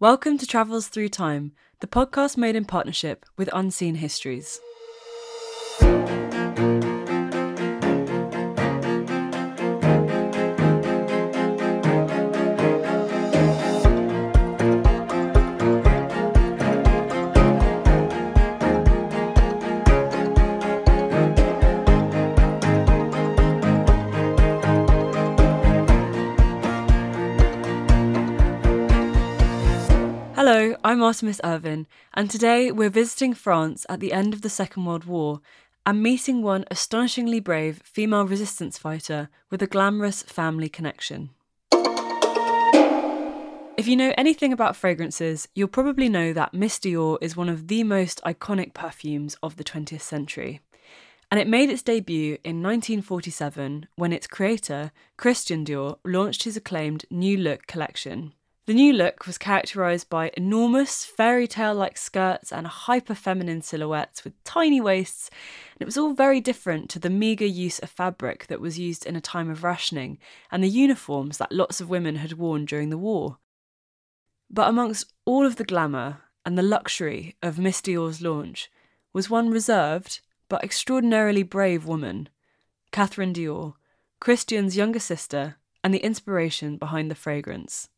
Welcome to Travels Through Time, the podcast made in partnership with Unseen Histories. I'm Artemis Irving, and today we're visiting France at the end of the Second World War and meeting one astonishingly brave female resistance fighter with a glamorous family connection. If you know anything about fragrances, you'll probably know that Miss Dior is one of the most iconic perfumes of the 20th century. And it made its debut in 1947 when its creator, Christian Dior, launched his acclaimed New Look collection. The new look was characterised by enormous fairy tale like skirts and hyper feminine silhouettes with tiny waists, and it was all very different to the meagre use of fabric that was used in a time of rationing and the uniforms that lots of women had worn during the war. But amongst all of the glamour and the luxury of Miss Dior's launch was one reserved but extraordinarily brave woman, Catherine Dior, Christian's younger sister and the inspiration behind the fragrance.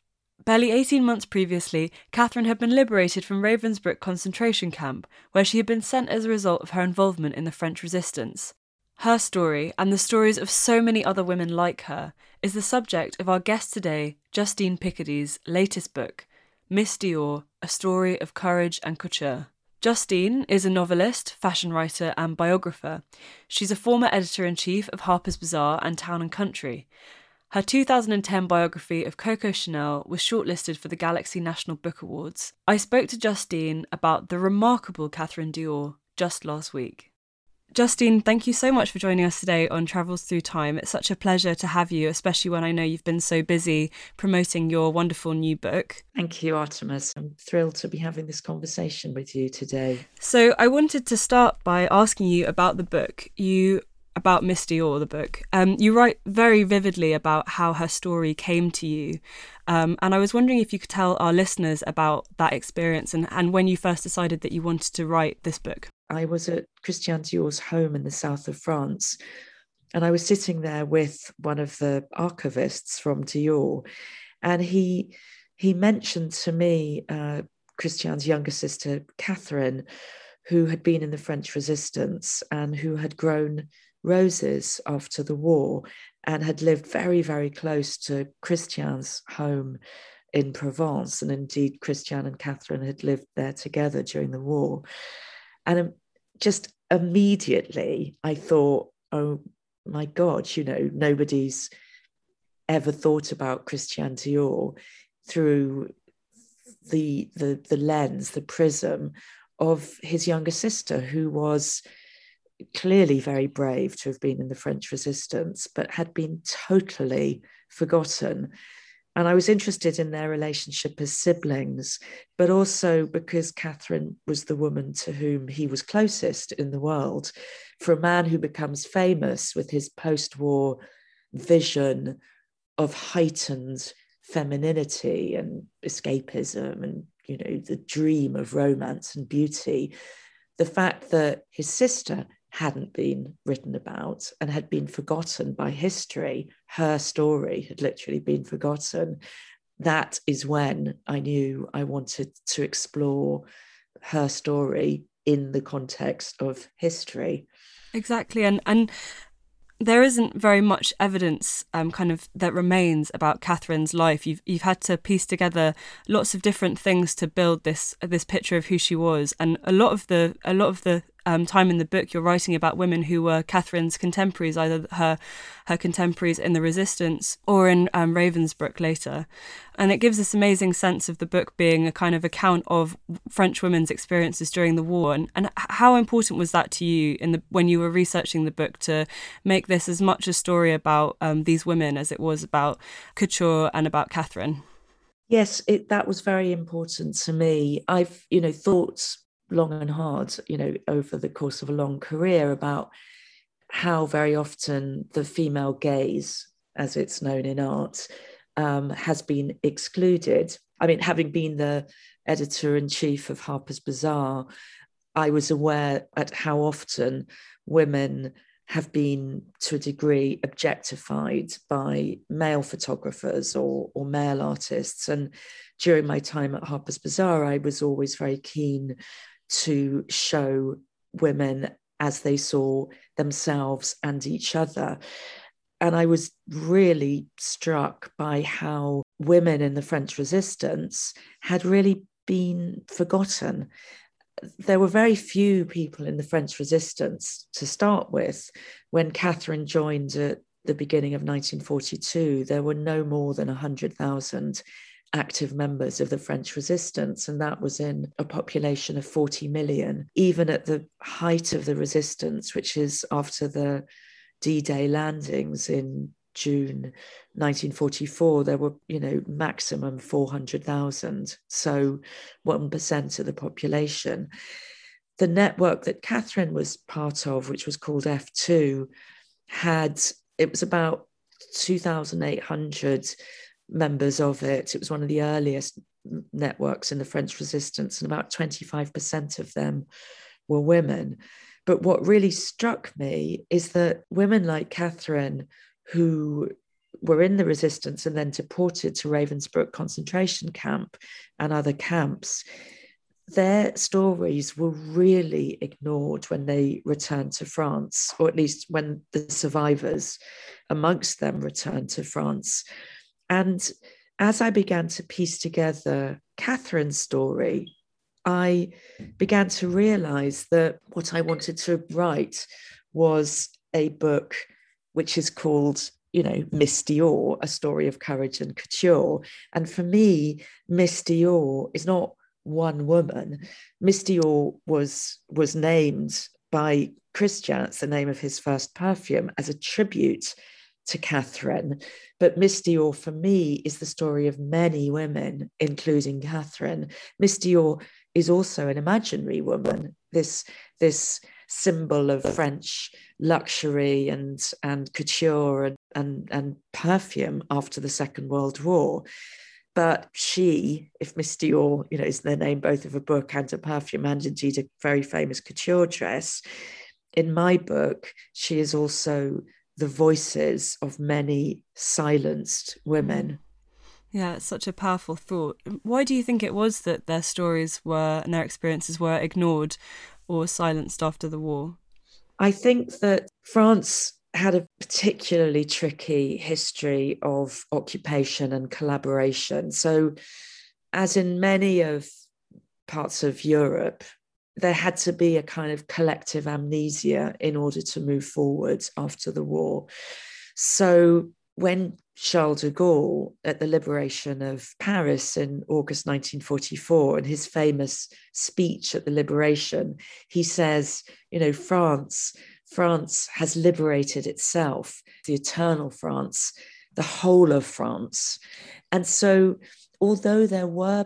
Barely 18 months previously, Catherine had been liberated from Ravensbrück concentration camp, where she had been sent as a result of her involvement in the French resistance. Her story, and the stories of so many other women like her, is the subject of our guest today, Justine Picardie's latest book, Miss Dior A Story of Courage and Couture. Justine is a novelist, fashion writer, and biographer. She's a former editor in chief of Harper's Bazaar and Town and Country. Her 2010 biography of Coco Chanel was shortlisted for the Galaxy National Book Awards. I spoke to Justine about the remarkable Catherine Dior just last week. Justine, thank you so much for joining us today on Travels Through Time. It's such a pleasure to have you, especially when I know you've been so busy promoting your wonderful new book. Thank you, Artemis. I'm thrilled to be having this conversation with you today. So, I wanted to start by asking you about the book. You about Miss Dior, the book. Um, you write very vividly about how her story came to you. Um, and I was wondering if you could tell our listeners about that experience and, and when you first decided that you wanted to write this book. I was at Christian Dior's home in the south of France. And I was sitting there with one of the archivists from Dior. And he he mentioned to me uh, Christian's younger sister, Catherine, who had been in the French resistance and who had grown roses after the war and had lived very, very close to Christian's home in Provence. And indeed, Christian and Catherine had lived there together during the war. And um, just immediately, I thought, oh my God, you know, nobody's ever thought about Christian Dior through the, the, the lens, the prism of his younger sister, who was clearly very brave to have been in the French resistance, but had been totally forgotten. And I was interested in their relationship as siblings, but also because Catherine was the woman to whom he was closest in the world. For a man who becomes famous with his post war vision of heightened femininity and escapism and you know the dream of romance and beauty the fact that his sister hadn't been written about and had been forgotten by history. Her story had literally been forgotten. That is when I knew I wanted to explore her story in the context of history. Exactly. And and there isn't very much evidence um, kind of that remains about Catherine's life. You've you've had to piece together lots of different things to build this this picture of who she was, and a lot of the a lot of the um, time in the book, you're writing about women who were Catherine's contemporaries, either her her contemporaries in the Resistance or in um, Ravensbrück later, and it gives this amazing sense of the book being a kind of account of French women's experiences during the war. And, and how important was that to you in the when you were researching the book to make this as much a story about um, these women as it was about couture and about Catherine? Yes, it, that was very important to me. I've, you know, thought long and hard, you know, over the course of a long career about how very often the female gaze, as it's known in art, um, has been excluded. I mean, having been the editor in chief of Harper's Bazaar, I was aware at how often women have been to a degree objectified by male photographers or, or male artists. And during my time at Harper's Bazaar, I was always very keen to show women as they saw themselves and each other. And I was really struck by how women in the French resistance had really been forgotten. There were very few people in the French resistance to start with. When Catherine joined at the beginning of 1942, there were no more than 100,000 active members of the French resistance, and that was in a population of 40 million. Even at the height of the resistance, which is after the D Day landings in June 1944, there were, you know, maximum 400,000. So 1% of the population. The network that Catherine was part of, which was called F2, had, it was about 2,800 members of it. It was one of the earliest networks in the French resistance, and about 25% of them were women. But what really struck me is that women like Catherine, who were in the resistance and then deported to Ravensbrück concentration camp and other camps, their stories were really ignored when they returned to France, or at least when the survivors amongst them returned to France. And as I began to piece together Catherine's story, I began to realize that what I wanted to write was a book which is called, you know, Miss Dior, a story of courage and couture. And for me, Miss Dior is not one woman. Miss Dior was was named by Christian, it's the name of his first perfume, as a tribute to Catherine. But Miss Dior, for me, is the story of many women, including Catherine. Miss Dior is also an imaginary woman, this, this symbol of French luxury and, and couture and, and, and perfume after the Second World War. But she, if Miss Dior, you know, is the name both of a book and a perfume, and indeed a very famous couture dress, in my book, she is also the voices of many silenced women. Yeah, it's such a powerful thought. Why do you think it was that their stories were and their experiences were ignored or silenced after the war? I think that France had a particularly tricky history of occupation and collaboration. So, as in many of parts of Europe, there had to be a kind of collective amnesia in order to move forward after the war. So when Charles de Gaulle, at the liberation of Paris in August 1944, in his famous speech at the liberation, he says, you know, France, France has liberated itself, the eternal France, the whole of France. And so, although there were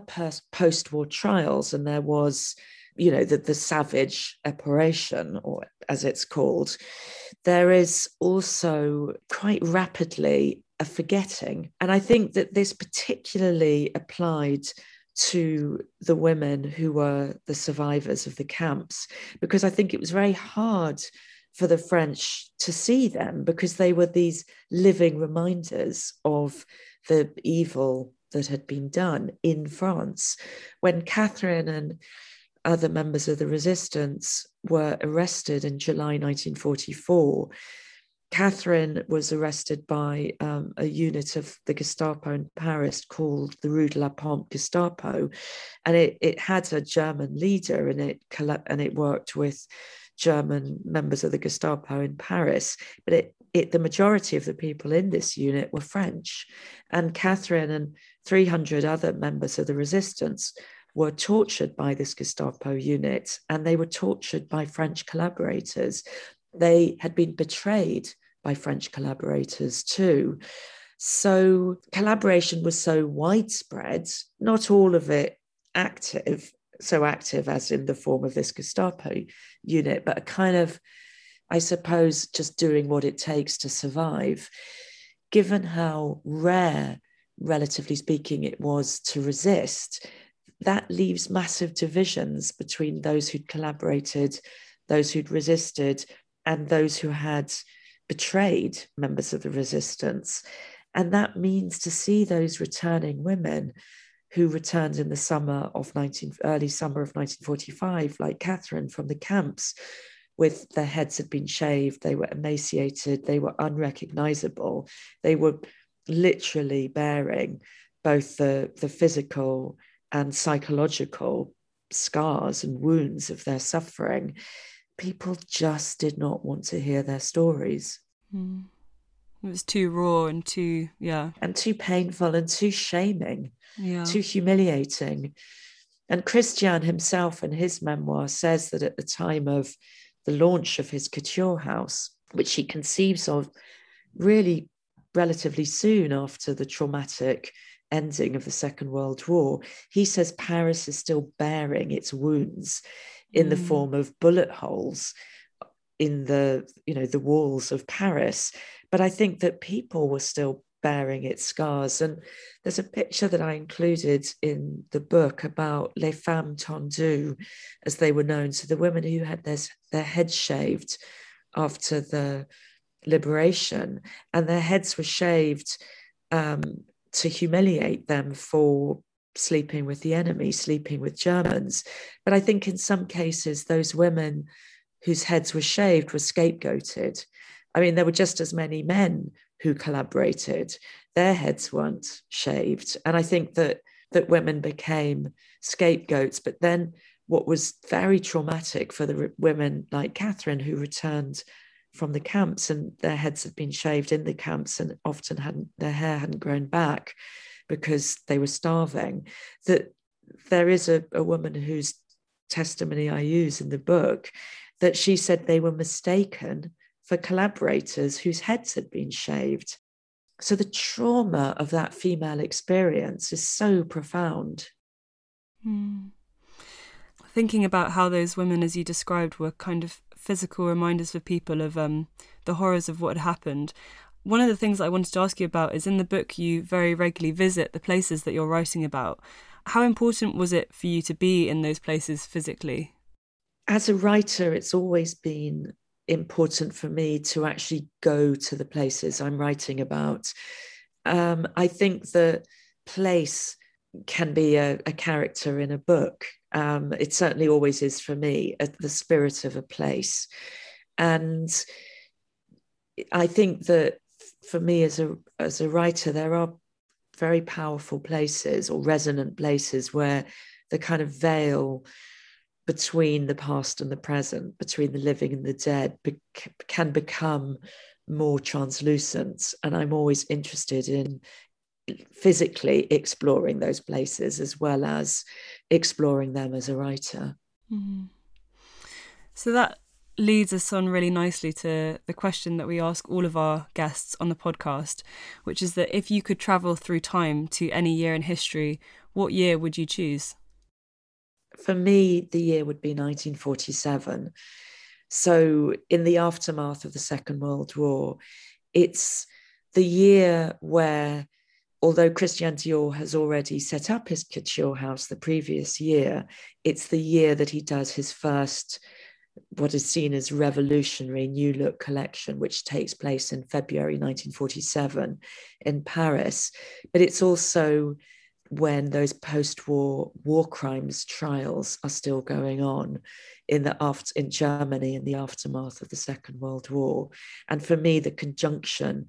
post war trials and there was you know, the, the savage operation, or as it's called, there is also quite rapidly a forgetting. And I think that this particularly applied to the women who were the survivors of the camps, because I think it was very hard for the French to see them because they were these living reminders of the evil that had been done in France. When Catherine and other members of the resistance were arrested in July 1944. Catherine was arrested by um, a unit of the Gestapo in Paris called the Rue de la Pompe Gestapo, and it, it had a German leader, and it and it worked with German members of the Gestapo in Paris. But it, it the majority of the people in this unit were French, and Catherine and 300 other members of the resistance were tortured by this Gestapo unit and they were tortured by French collaborators. They had been betrayed by French collaborators too. So collaboration was so widespread, not all of it active, so active as in the form of this Gestapo unit, but a kind of, I suppose, just doing what it takes to survive. Given how rare relatively speaking, it was to resist, that leaves massive divisions between those who'd collaborated, those who'd resisted, and those who had betrayed members of the resistance. And that means to see those returning women who returned in the summer of 19, early summer of 1945, like Catherine from the camps, with their heads had been shaved, they were emaciated, they were unrecognizable, they were literally bearing both the, the physical and psychological scars and wounds of their suffering. People just did not want to hear their stories. Mm. It was too raw and too, yeah. And too painful and too shaming, yeah. too humiliating. And Christian himself in his memoir says that at the time of the launch of his couture house, which he conceives of really relatively soon after the traumatic ending of the Second World War, he says Paris is still bearing its wounds in mm. the form of bullet holes in the you know the walls of Paris but I think that people were still bearing its scars. And there's a picture that I included in the book about les femmes tondues, as they were known. So the women who had their, their heads shaved after the liberation, and their heads were shaved um, to humiliate them for sleeping with the enemy, sleeping with Germans. But I think in some cases, those women whose heads were shaved were scapegoated I mean, there were just as many men who collaborated. Their heads weren't shaved. And I think that that women became scapegoats. But then what was very traumatic for the women like Catherine who returned from the camps and their heads had been shaved in the camps and often hadn't their hair hadn't grown back because they were starving that there is a, a woman whose testimony I use in the book that she said they were mistaken for collaborators whose heads had been shaved. So the trauma of that female experience is so profound. Hmm. Thinking about how those women, as you described, were kind of physical reminders for people of um, the horrors of what had happened. One of the things I wanted to ask you about is in the book, you very regularly visit the places that you're writing about. How important was it for you to be in those places physically? As a writer, it's always been important for me to actually go to the places I'm writing about. Um, I think the place can be a, a character in a book. Um, it certainly always is for me, uh, the spirit of a place. And I think that for me as a as a writer, there are very powerful places or resonant places where the kind of veil between the past and the present, between the living and the dead, be- can become more translucent. And I'm always interested in physically exploring those places as well as exploring them as a writer. Mm-hmm. So that leads us on really nicely to the question that we ask all of our guests on the podcast, which is that if you could travel through time to any year in history, what year would you choose? for me, the year would be 1947. So, in the aftermath of the Second World War, it's the year where, although Christian Dior has already set up his couture house the previous year, it's the year that he does his first, what is seen as revolutionary new look collection, which takes place in February 1947 in Paris. But it's also when those post-war war crimes trials are still going on in the after in Germany in the aftermath of the Second World War. And for me, the conjunction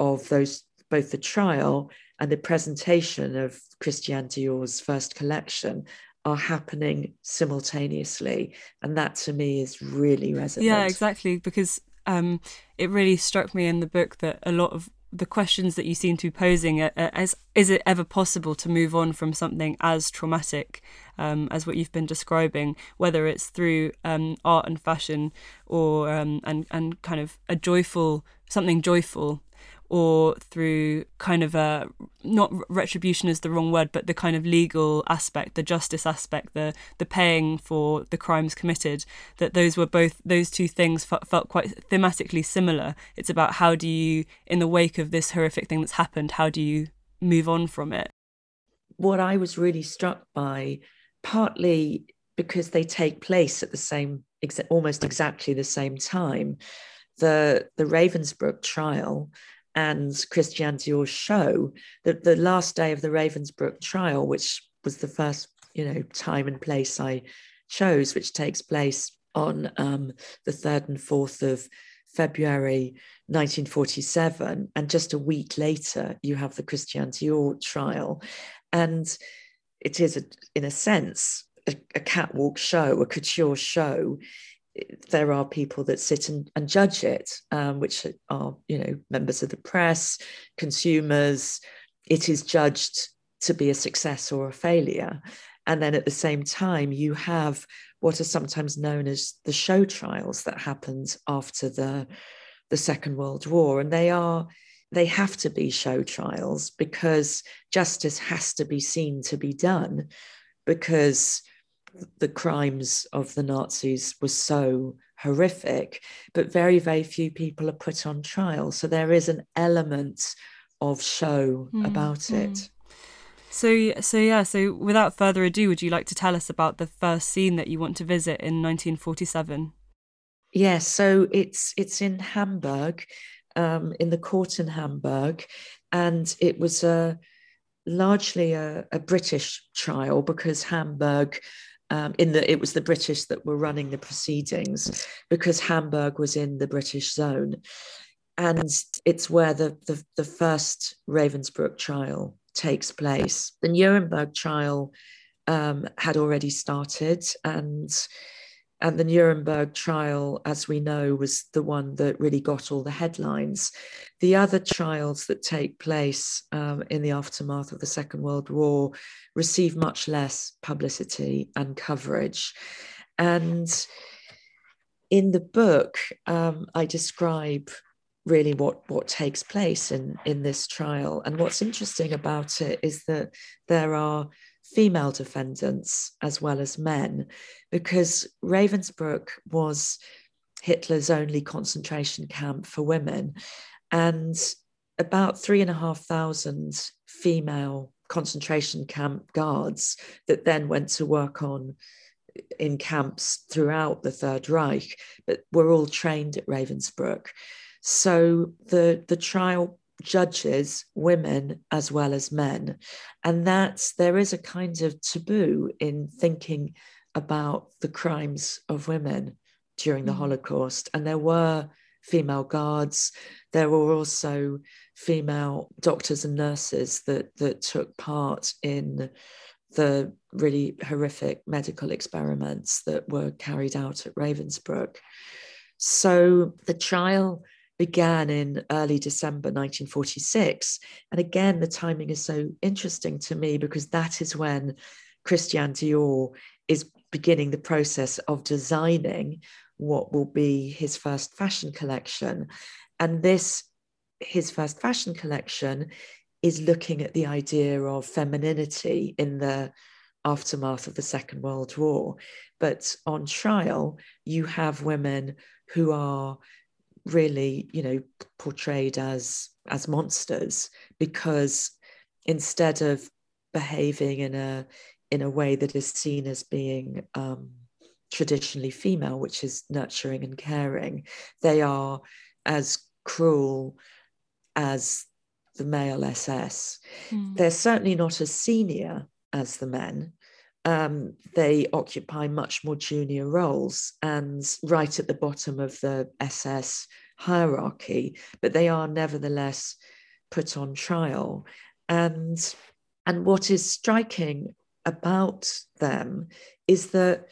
of those both the trial and the presentation of Christian Dior's first collection are happening simultaneously. And that to me is really resonant. Yeah, exactly. Because um, it really struck me in the book that a lot of the questions that you seem to be posing as is it ever possible to move on from something as traumatic um, as what you've been describing whether it's through um, art and fashion or um, and and kind of a joyful something joyful or through kind of a not retribution is the wrong word, but the kind of legal aspect, the justice aspect, the the paying for the crimes committed. That those were both those two things felt quite thematically similar. It's about how do you, in the wake of this horrific thing that's happened, how do you move on from it. What I was really struck by, partly because they take place at the same, almost exactly the same time, the the Ravensbrück trial and Christian Dior's show, the, the last day of the Ravensbrück trial, which was the first, you know, time and place I chose, which takes place on um, the 3rd and 4th of February 1947. And just a week later, you have the Christian Dior trial. And it is, a, in a sense, a, a catwalk show, a couture show there are people that sit and, and judge it, um, which are you know members of the press, consumers. It is judged to be a success or a failure, and then at the same time you have what are sometimes known as the show trials that happened after the the Second World War, and they are they have to be show trials because justice has to be seen to be done because the crimes of the Nazis were so horrific, but very, very few people are put on trial. So there is an element of show mm, about mm. it. So, so yeah. So, without further ado, would you like to tell us about the first scene that you want to visit in 1947? Yes. So it's it's in Hamburg, um, in the court in Hamburg, and it was a largely a, a British trial because Hamburg um, in the it was the British that were running the proceedings because Hamburg was in the British zone, and it's where the the, the first Ravensbrück trial takes place. The Nuremberg trial um, had already started, and and the Nuremberg trial, as we know, was the one that really got all the headlines. The other trials that take place um, in the aftermath of the Second World War receive much less publicity and coverage. And in the book, um, I describe really what, what takes place in, in this trial. And what's interesting about it is that there are female defendants as well as men, because Ravensbrück was Hitler's only concentration camp for women. And about three and a half thousand female concentration camp guards that then went to work on in camps throughout the Third Reich, but were all trained at Ravensbrück. So the, the trial judges women as well as men. And that's there is a kind of taboo in thinking about the crimes of women during the mm. Holocaust. And there were female guards, there were also female doctors and nurses that, that took part in the really horrific medical experiments that were carried out at Ravensbrück. So the trial began in early December 1946. And again, the timing is so interesting to me because that is when Christian Dior is beginning the process of designing what will be his first fashion collection. And this, his first fashion collection, is looking at the idea of femininity in the aftermath of the Second World War. But on trial, you have women who are really you know portrayed as as monsters because instead of behaving in a in a way that is seen as being um, traditionally female which is nurturing and caring they are as cruel as the male ss mm. they're certainly not as senior as the men um, they occupy much more junior roles and right at the bottom of the SS hierarchy, but they are nevertheless put on trial. And, and what is striking about them is that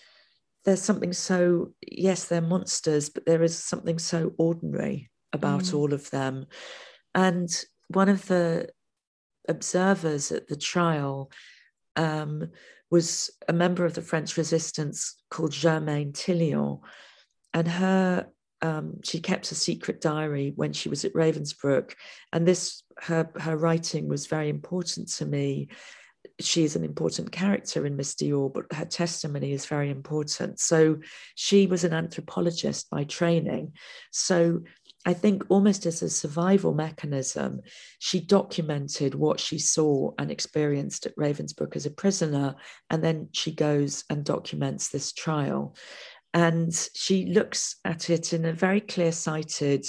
there's something so, yes, they're monsters, but there is something so ordinary about mm. all of them. And one of the observers at the trial um, was a member of the French resistance called Germaine Tillion. And her, um, she kept a secret diary when she was at Ravensbrück. And this, her, her writing was very important to me. She is an important character in Miss Dior, but her testimony is very important. So she was an anthropologist by training. So I think almost as a survival mechanism, she documented what she saw and experienced at Ravensbrück as a prisoner. And then she goes and documents this trial. And she looks at it in a very clear sighted,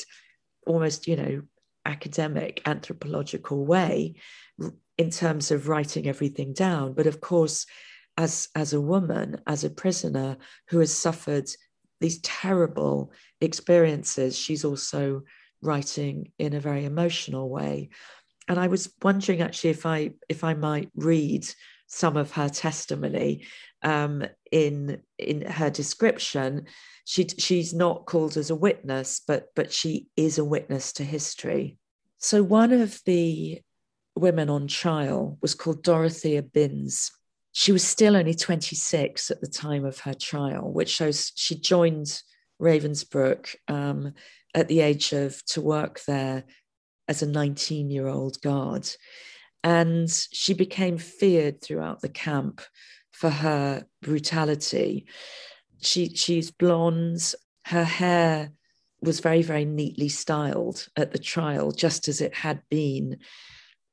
almost, you know, academic, anthropological way in terms of writing everything down. But of course, as, as a woman, as a prisoner who has suffered these terrible experiences, she's also writing in a very emotional way. And I was wondering actually if I if I might read some of her testimony um, in in her description. She she's not called as a witness, but but she is a witness to history. So one of the women on trial was called Dorothea Binz, she was still only 26 at the time of her trial, which shows she joined Ravensbrück um, at the age of to work there as a 19 year old guard. And she became feared throughout the camp for her brutality. She, she's blonde, her hair was very, very neatly styled at the trial, just as it had been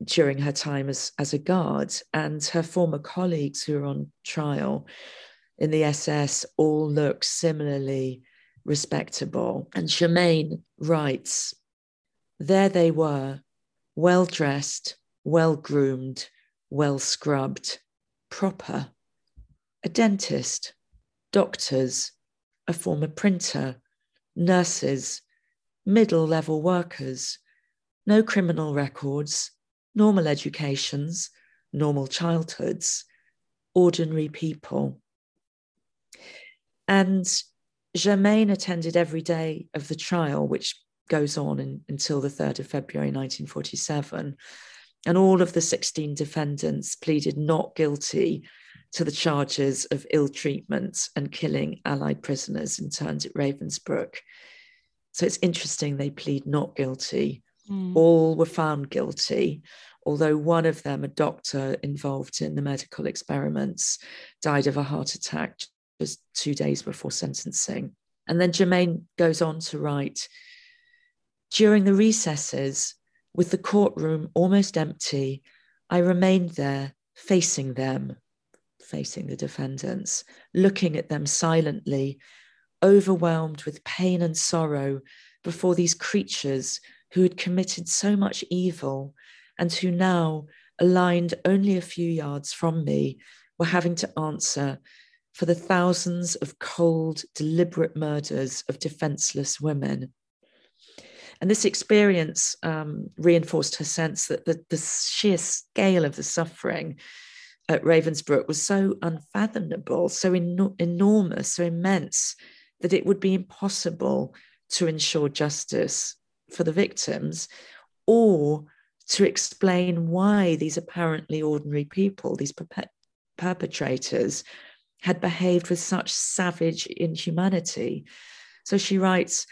during her time as, as a guard. And her former colleagues who are on trial in the SS all look similarly respectable. And Germaine writes, There they were, well dressed, well groomed, well scrubbed, proper. A dentist, doctors, a former printer, nurses, middle level workers, no criminal records, normal educations, normal childhoods, ordinary people. And Germaine attended every day of the trial, which goes on in, until the 3rd of February 1947. And all of the 16 defendants pleaded not guilty to the charges of ill treatment and killing Allied prisoners interned at Ravensbrück. So it's interesting they plead not guilty Mm. All were found guilty, although one of them, a doctor involved in the medical experiments, died of a heart attack just two days before sentencing. And then Germaine goes on to write During the recesses, with the courtroom almost empty, I remained there, facing them, facing the defendants, looking at them silently, overwhelmed with pain and sorrow before these creatures who had committed so much evil and who now, aligned only a few yards from me, were having to answer for the thousands of cold, deliberate murders of defenseless women. And this experience um, reinforced her sense that the, the sheer scale of the suffering at Ravensbrück was so unfathomable, so en- enormous, so immense, that it would be impossible to ensure justice for the victims or to explain why these apparently ordinary people, these per- perpetrators, had behaved with such savage inhumanity. So she writes,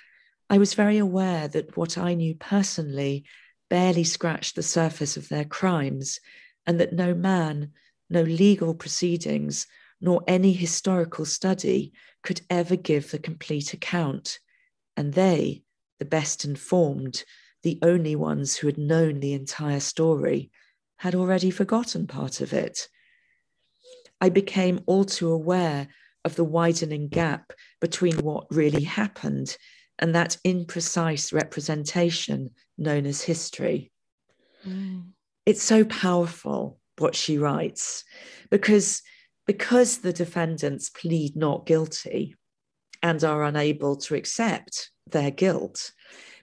I was very aware that what I knew personally barely scratched the surface of their crimes, and that no man, no legal proceedings, nor any historical study could ever give the complete account. And they, the best informed, the only ones who had known the entire story, had already forgotten part of it. I became all too aware of the widening gap between what really happened and that imprecise representation known as history. Mm. It's so powerful what she writes because because the defendants plead not guilty and are unable to accept their guilt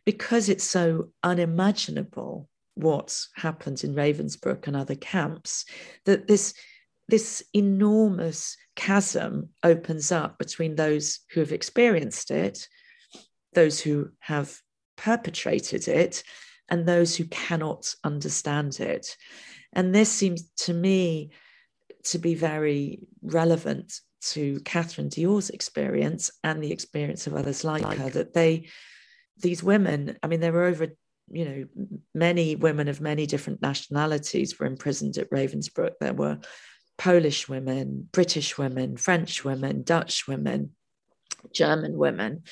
because it's so unimaginable what happened in Ravensbrück and other camps that this this enormous chasm opens up between those who have experienced it, those who have perpetrated it, and those who cannot understand it. And this seems to me to be very relevant to Catherine Dior's experience and the experience of others like, like her, that they, these women, I mean, there were over, you know, many women of many different nationalities were imprisoned at Ravensbrück. There were Polish women, British women, French women, Dutch women, German women.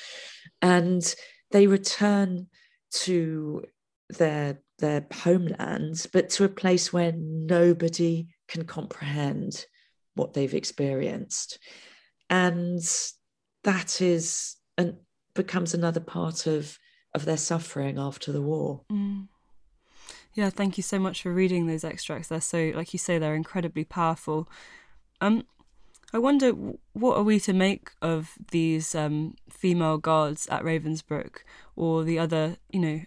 And they return to their their homelands, but to a place where nobody can comprehend what they've experienced. And that is and becomes another part of of their suffering after the war. Mm. Yeah, thank you so much for reading those extracts. They're so, like you say, they're incredibly powerful. Um, I wonder what are we to make of these um, female guards at Ravensbrück or the other, you know,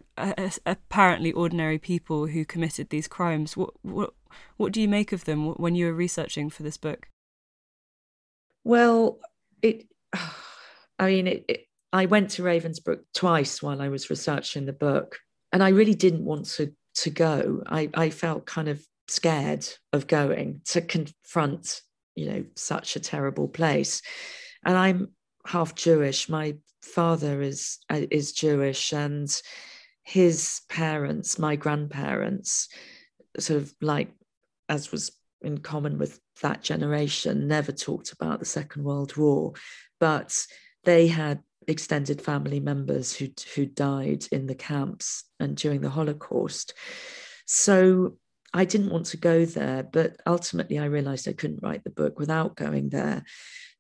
apparently ordinary people who committed these crimes. What what what do you make of them when you were researching for this book? Well, it. I mean, it, it, I went to Ravensbrück twice while I was researching the book, and I really didn't want to to go. I I felt kind of scared of going to confront you know such a terrible place. And i'm half jewish. My father is uh, is jewish and his parents my grandparents sort of like as was in common with that generation never talked about the second world war. But they had extended family members who who died in the camps and during the holocaust. So I didn't want to go there, but ultimately I realized I couldn't write the book without going there.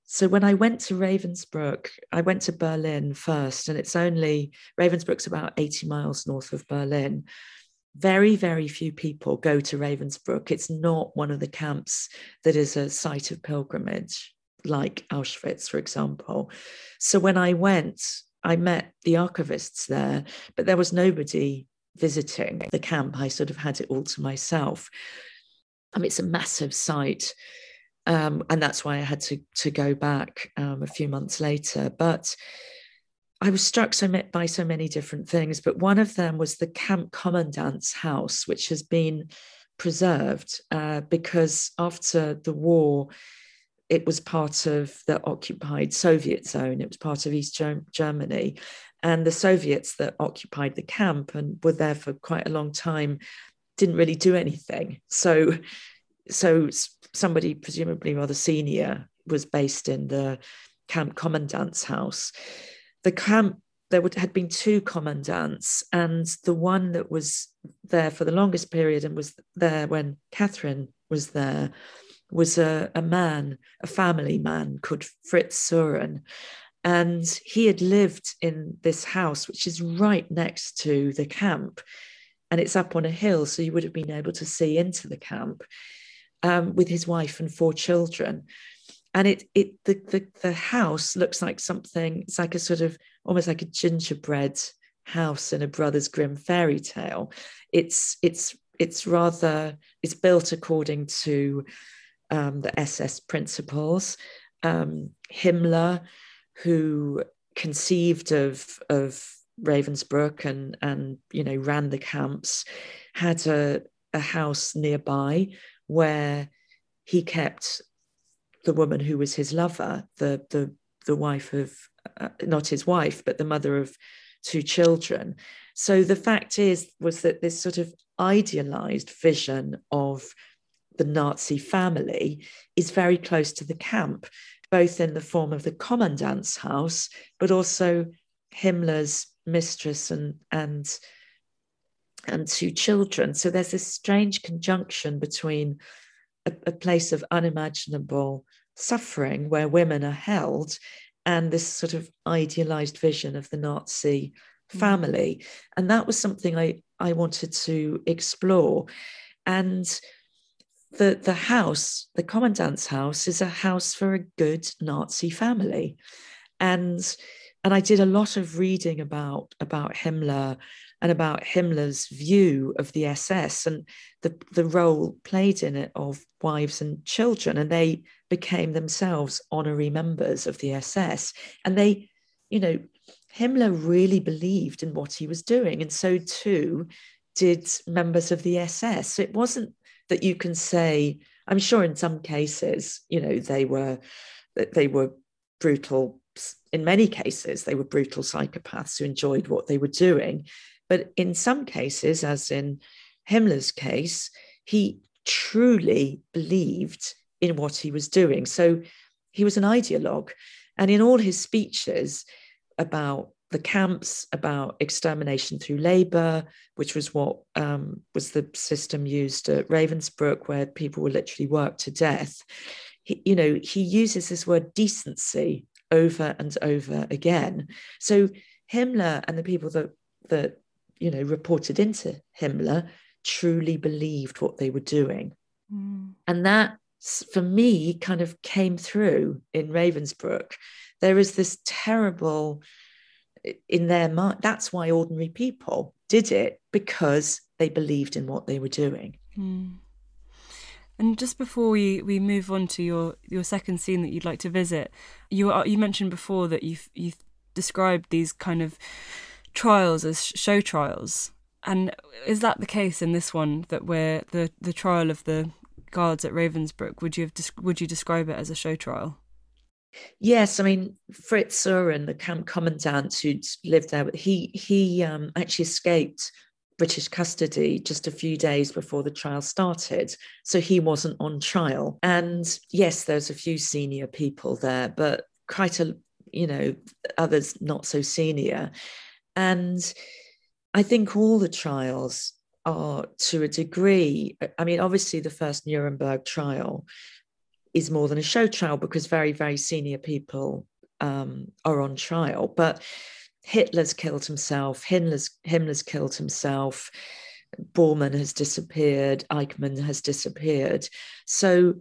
So when I went to Ravensbrück, I went to Berlin first, and it's only Ravensbrück's about 80 miles north of Berlin. Very, very few people go to Ravensbrück. It's not one of the camps that is a site of pilgrimage, like Auschwitz, for example. So when I went, I met the archivists there, but there was nobody visiting the camp, I sort of had it all to myself. I mean, it's a massive site. Um, and that's why I had to to go back um, a few months later. But I was struck so by so many different things. But one of them was the camp commandant's house, which has been preserved uh, because after the war, it was part of the occupied Soviet zone. It was part of East Germany, and the Soviets that occupied the camp and were there for quite a long time didn't really do anything. So, so somebody presumably rather senior was based in the camp commandant's house. The camp there would, had been two commandants, and the one that was there for the longest period and was there when Catherine was there was a, a man, a family man called Fritz Suhren. And he had lived in this house, which is right next to the camp. And it's up on a hill, so you would have been able to see into the camp um, with his wife and four children. And it, it the, the, the house looks like something, it's like a sort of almost like a gingerbread house in a Brothers Grimm fairy tale. It's, it's, it's rather, it's built according to um, the SS principles. Um, Himmler who conceived of of Ravensbrück and and you know ran the camps had a, a house nearby where he kept the woman who was his lover, the the the wife of uh, not his wife, but the mother of two children. So the fact is was that this sort of idealized vision of the Nazi family is very close to the camp both in the form of the commandant's house, but also Himmler's mistress and and and two children. So there's this strange conjunction between a, a place of unimaginable suffering where women are held and this sort of idealized vision of the Nazi mm. family. Mm. And that was something I, I wanted to explore. And the the house, the commandant's house, is a house for a good Nazi family, and and I did a lot of reading about about Himmler and about Himmler's view of the SS and the the role played in it of wives and children, and they became themselves honorary members of the SS, and they, you know, Himmler really believed in what he was doing, and so too did members of the SS. So it wasn't that you can say i'm sure in some cases you know they were they were brutal in many cases they were brutal psychopaths who enjoyed what they were doing. But in some cases as in himmler's case he truly believed in what he was doing. So he was an ideologue and in all his speeches about the camps, about extermination through labor, which was what um, was the system used at Ravensbrück, where people were literally worked to death. He, you know, he uses this word decency over and over again. So Himmler and the people that that you know reported into Himmler truly believed what they were doing, mm. and that for me kind of came through in Ravensbrück. There is this terrible in their mind. That's why ordinary people did it because they believed in what they were doing. Mm. And just before we, we move on to your, your second scene that you'd like to visit, you you mentioned before that you've you've described these kind of trials as show trials. And is that the case in this one that where the the trial of the guards at Ravensbrück? would you have would you describe it as a show trial? Yes, I mean Fritz Suhren, the camp commandant who'd lived there, he he um, actually escaped British custody just a few days before the trial started, so he wasn't on trial. And yes, there's a few senior people there, but quite a you know others not so senior, and I think all the trials are to a degree. I mean, obviously, the first Nuremberg trial is more than a show trial because very, very senior people um, are on trial. But Hitler's killed himself, Himmler's, Himmler's killed himself, Bormann has disappeared, Eichmann has disappeared. So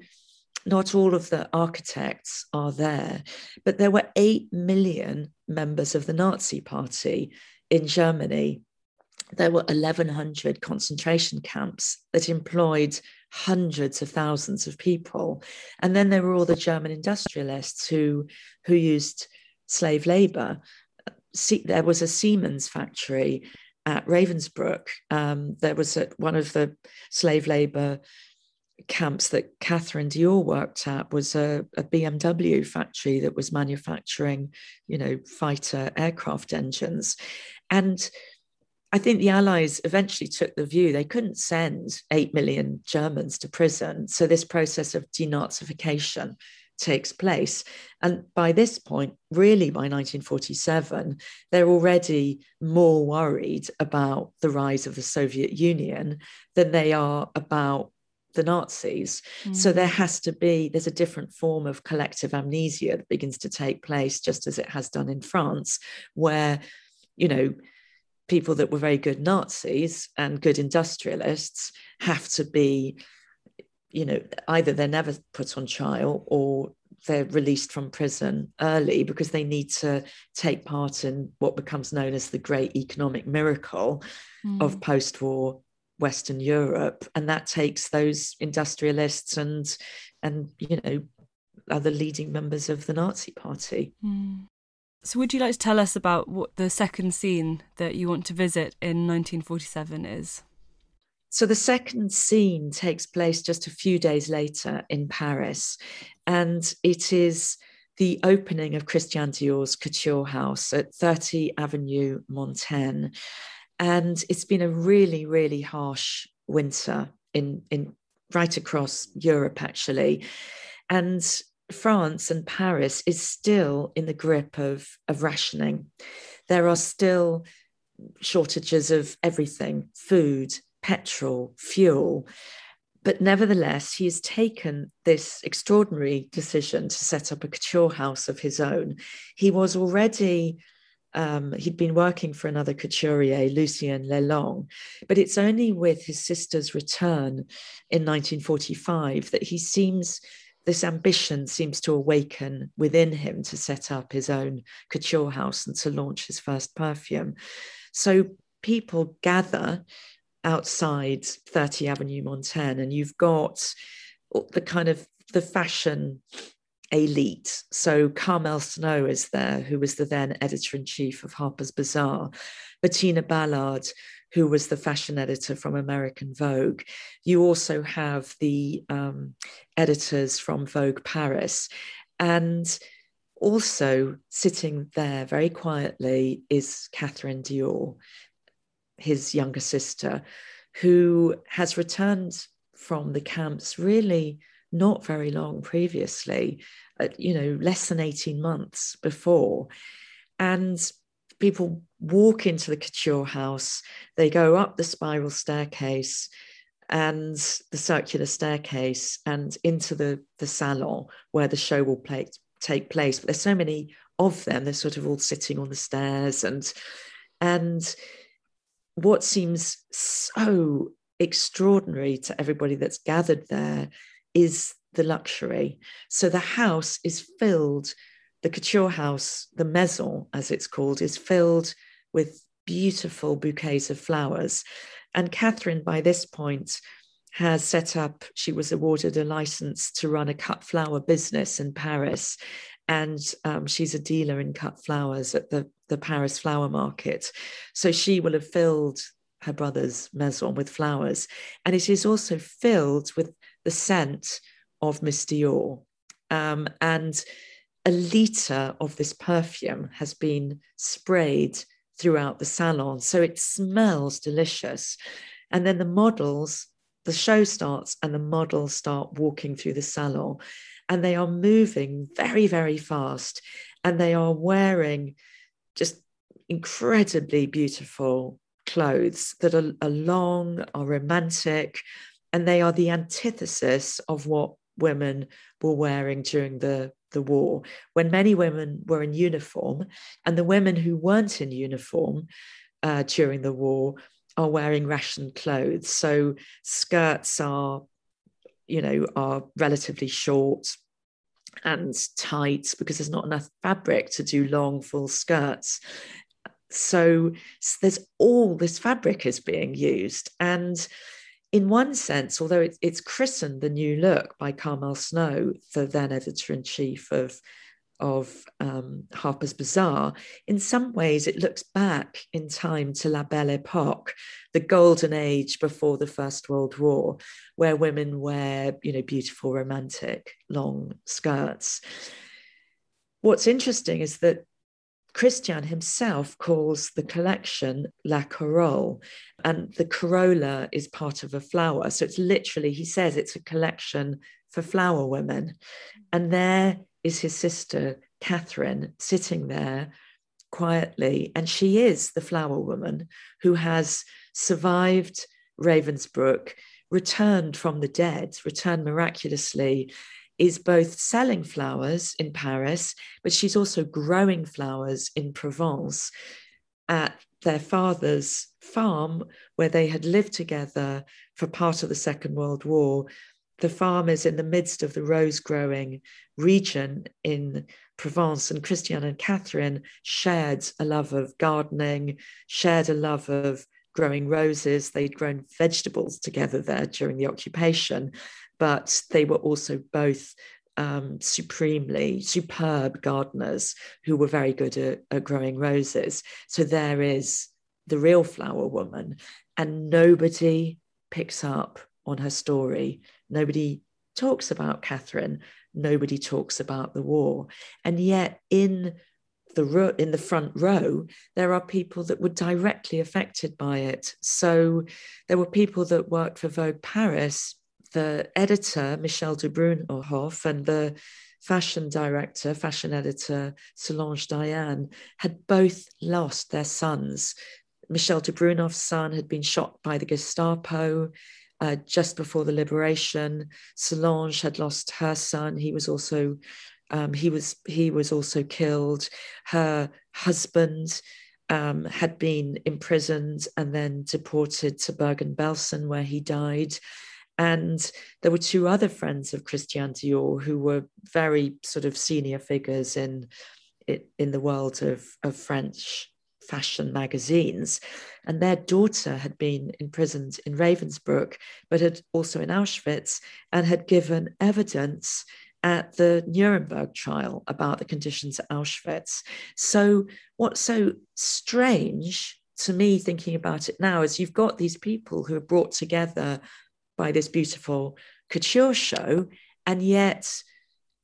not all of the architects are there, but there were 8 million members of the Nazi Party in Germany there were 1,100 concentration camps that employed hundreds of thousands of people. And then there were all the German industrialists who, who used slave labor. See, there was a Siemens factory at Ravensbrück. Um, there was a, one of the slave labor camps that Catherine Dior worked at was a, a, BMW factory that was manufacturing, you know, fighter aircraft engines. And I think the Allies eventually took the view they couldn't send 8 million Germans to prison. So this process of denazification takes place. And by this point, really by 1947, they're already more worried about the rise of the Soviet Union than they are about the Nazis. Mm. So there has to be, there's a different form of collective amnesia that begins to take place, just as it has done in France, where, you know, people that were very good Nazis and good industrialists have to be, you know, either they're never put on trial or they're released from prison early because they need to take part in what becomes known as the great economic miracle mm. of post-war Western Europe, and that takes those industrialists and and you know other leading members of the Nazi Party. Mm. So, would you like to tell us about what the second scene that you want to visit in 1947 is? So, the second scene takes place just a few days later in Paris, and it is the opening of Christian Dior's couture house at 30 Avenue Montaigne. And it's been a really, really harsh winter in, in right across Europe, actually. And France and Paris is still in the grip of, of rationing. There are still shortages of everything food, petrol, fuel. But nevertheless, he has taken this extraordinary decision to set up a couture house of his own. He was already, um, he'd been working for another couturier, Lucien Lelong, but it's only with his sister's return in 1945 that he seems this ambition seems to awaken within him to set up his own couture house and to launch his first perfume. So people gather outside 30 Avenue Montaigne, and you've got the kind of the fashion elite. So Carmel Snow is there, who was the then editor in chief of Harper's Bazaar. Bettina Ballard, who was the fashion editor from American Vogue. You also have the um, editors from Vogue Paris. And also sitting there very quietly is Catherine Dior, his younger sister, who has returned from the camps really not very long previously, uh, you know, less than 18 months before. And people walk into the couture house, they go up the spiral staircase and the circular staircase and into the, the salon where the show will play, take place. But there's so many of them, they're sort of all sitting on the stairs and and what seems so extraordinary to everybody that's gathered there is the luxury. So the house is filled, the couture house, the maison, as it's called, is filled with beautiful bouquets of flowers. And Catherine, by this point, has set up, she was awarded a license to run a cut flower business in Paris. And um, she's a dealer in cut flowers at the, the Paris flower market. So she will have filled her brother's maison with flowers. And it is also filled with the scent of Miss Dior. Um, and a litre of this perfume has been sprayed throughout the salon. So it smells delicious. And then the models, the show starts, and the models start walking through the salon. And they are moving very, very fast. And they are wearing just incredibly beautiful clothes that are, are long, are romantic, and they are the antithesis of what women were wearing during the, the war, when many women were in uniform, and the women who weren't in uniform uh, during the war are wearing ration clothes. So skirts are, you know, are relatively short and tight because there's not enough fabric to do long full skirts so there's all this fabric is being used and in one sense although it's, it's christened the new look by carmel snow the then editor-in-chief of of um, Harper's Bazaar, in some ways it looks back in time to La Belle Epoque, the golden age before the First World War, where women wear, you know, beautiful romantic long skirts. What's interesting is that Christian himself calls the collection La Corolle, and the corolla is part of a flower. So it's literally, he says it's a collection for flower women. And there is his sister, Catherine, sitting there quietly. And she is the flower woman who has survived Ravensbrück, returned from the dead, returned miraculously, is both selling flowers in Paris, but she's also growing flowers in Provence at their father's farm where they had lived together for part of the Second World War. The farm is in the midst of the rose growing region in Provence, and Christiane and Catherine shared a love of gardening, shared a love of growing roses. They'd grown vegetables together there during the occupation but they were also both um, supremely superb gardeners who were very good at, at growing roses. So there is the real flower woman, and nobody picks up on her story. Nobody talks about Catherine. Nobody talks about the war. And yet, in the ro- in the front row, there are people that were directly affected by it. So there were people that worked for Vogue Paris the editor, Michel de Brunhoff, and the fashion director, fashion editor, Solange d'Ayen, had both lost their sons. Michel de Brunhoff's son had been shot by the Gestapo uh, just before the liberation. Solange had lost her son. He was also um, he was he was also killed. Her husband um, had been imprisoned and then deported to Bergen-Belsen, where he died. And there were two other friends of Christian Dior who were very sort of senior figures in, in the world of, of French fashion magazines. And their daughter had been imprisoned in Ravensbrück, but had also in Auschwitz and had given evidence at the Nuremberg trial about the conditions at Auschwitz. So, what's so strange to me thinking about it now is you've got these people who are brought together by this beautiful couture show. And yet,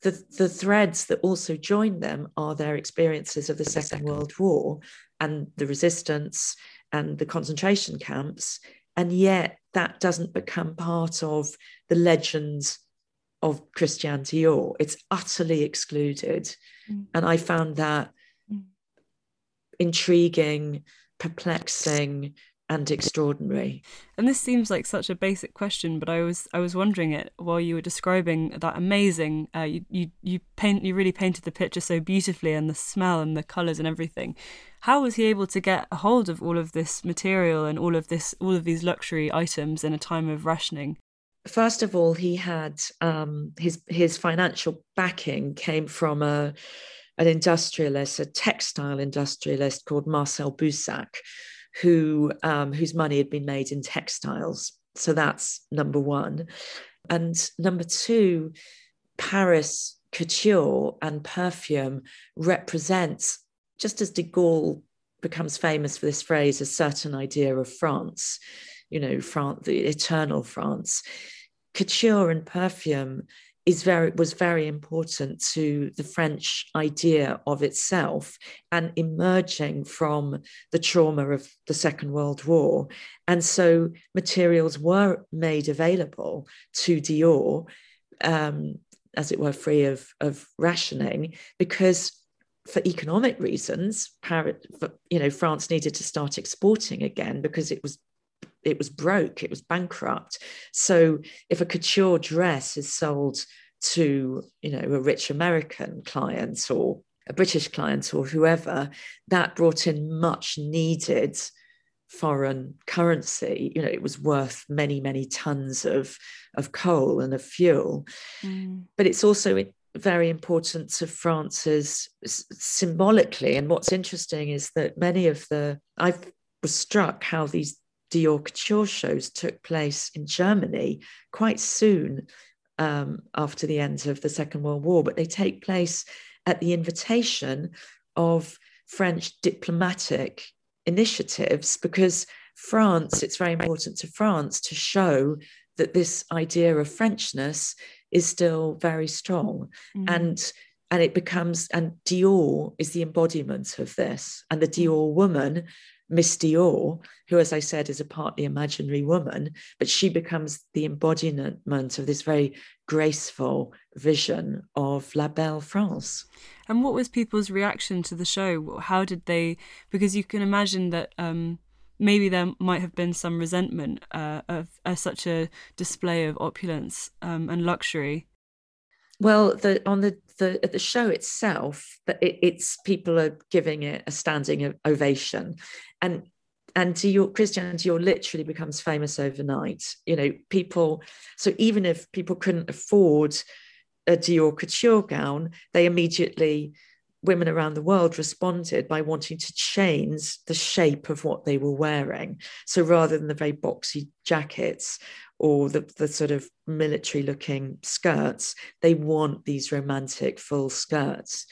the, the threads that also join them are their experiences of the Second World War and the resistance and the concentration camps. And yet, that doesn't become part of the legends of Christian Dior. It's utterly excluded. Mm. And I found that intriguing, perplexing, and extraordinary. And this seems like such a basic question, but I was I was wondering it while you were describing that amazing. Uh, you you you paint you really painted the picture so beautifully, and the smell and the colours and everything. How was he able to get a hold of all of this material and all of this all of these luxury items in a time of rationing? First of all, he had um, his his financial backing came from a an industrialist, a textile industrialist called Marcel Boussac who um, whose money had been made in textiles. So that's number one. And number two, Paris couture and perfume represents, just as de Gaulle becomes famous for this phrase, a certain idea of France, you know, France, the eternal France. Couture and perfume is very was very important to the French idea of itself and emerging from the trauma of the Second World War. And so materials were made available to Dior, um, as it were, free of, of rationing, because for economic reasons, Paris, you know, France needed to start exporting again because it was it was broke, it was bankrupt. So if a couture dress is sold to, you know, a rich American client or a British client or whoever, that brought in much needed foreign currency. You know, it was worth many, many tons of, of coal and of fuel. Mm. But it's also very important to France's symbolically. And what's interesting is that many of the, I was struck how these Dior couture shows took place in Germany quite soon um, after the end of the Second World War, but they take place at the invitation of French diplomatic initiatives because France, it's very important to France to show that this idea of Frenchness is still very strong. Mm-hmm. And and it becomes and Dior is the embodiment of this. And the mm. Dior woman Miss Dior, who, as I said, is a partly imaginary woman, but she becomes the embodiment of this very graceful vision of La Belle France. And what was people's reaction to the show? How did they? Because you can imagine that um, maybe there might have been some resentment uh, of, of, such a display of opulence um, and luxury. Well, the, on the the at the show itself, that it, it's people are giving it a standing ovation, and and Dior Christian Dior literally becomes famous overnight. You know, people. So even if people couldn't afford a Dior couture gown, they immediately women around the world responded by wanting to change the shape of what they were wearing. So rather than the very boxy jackets or the, the sort of military looking skirts. They want these romantic full skirts.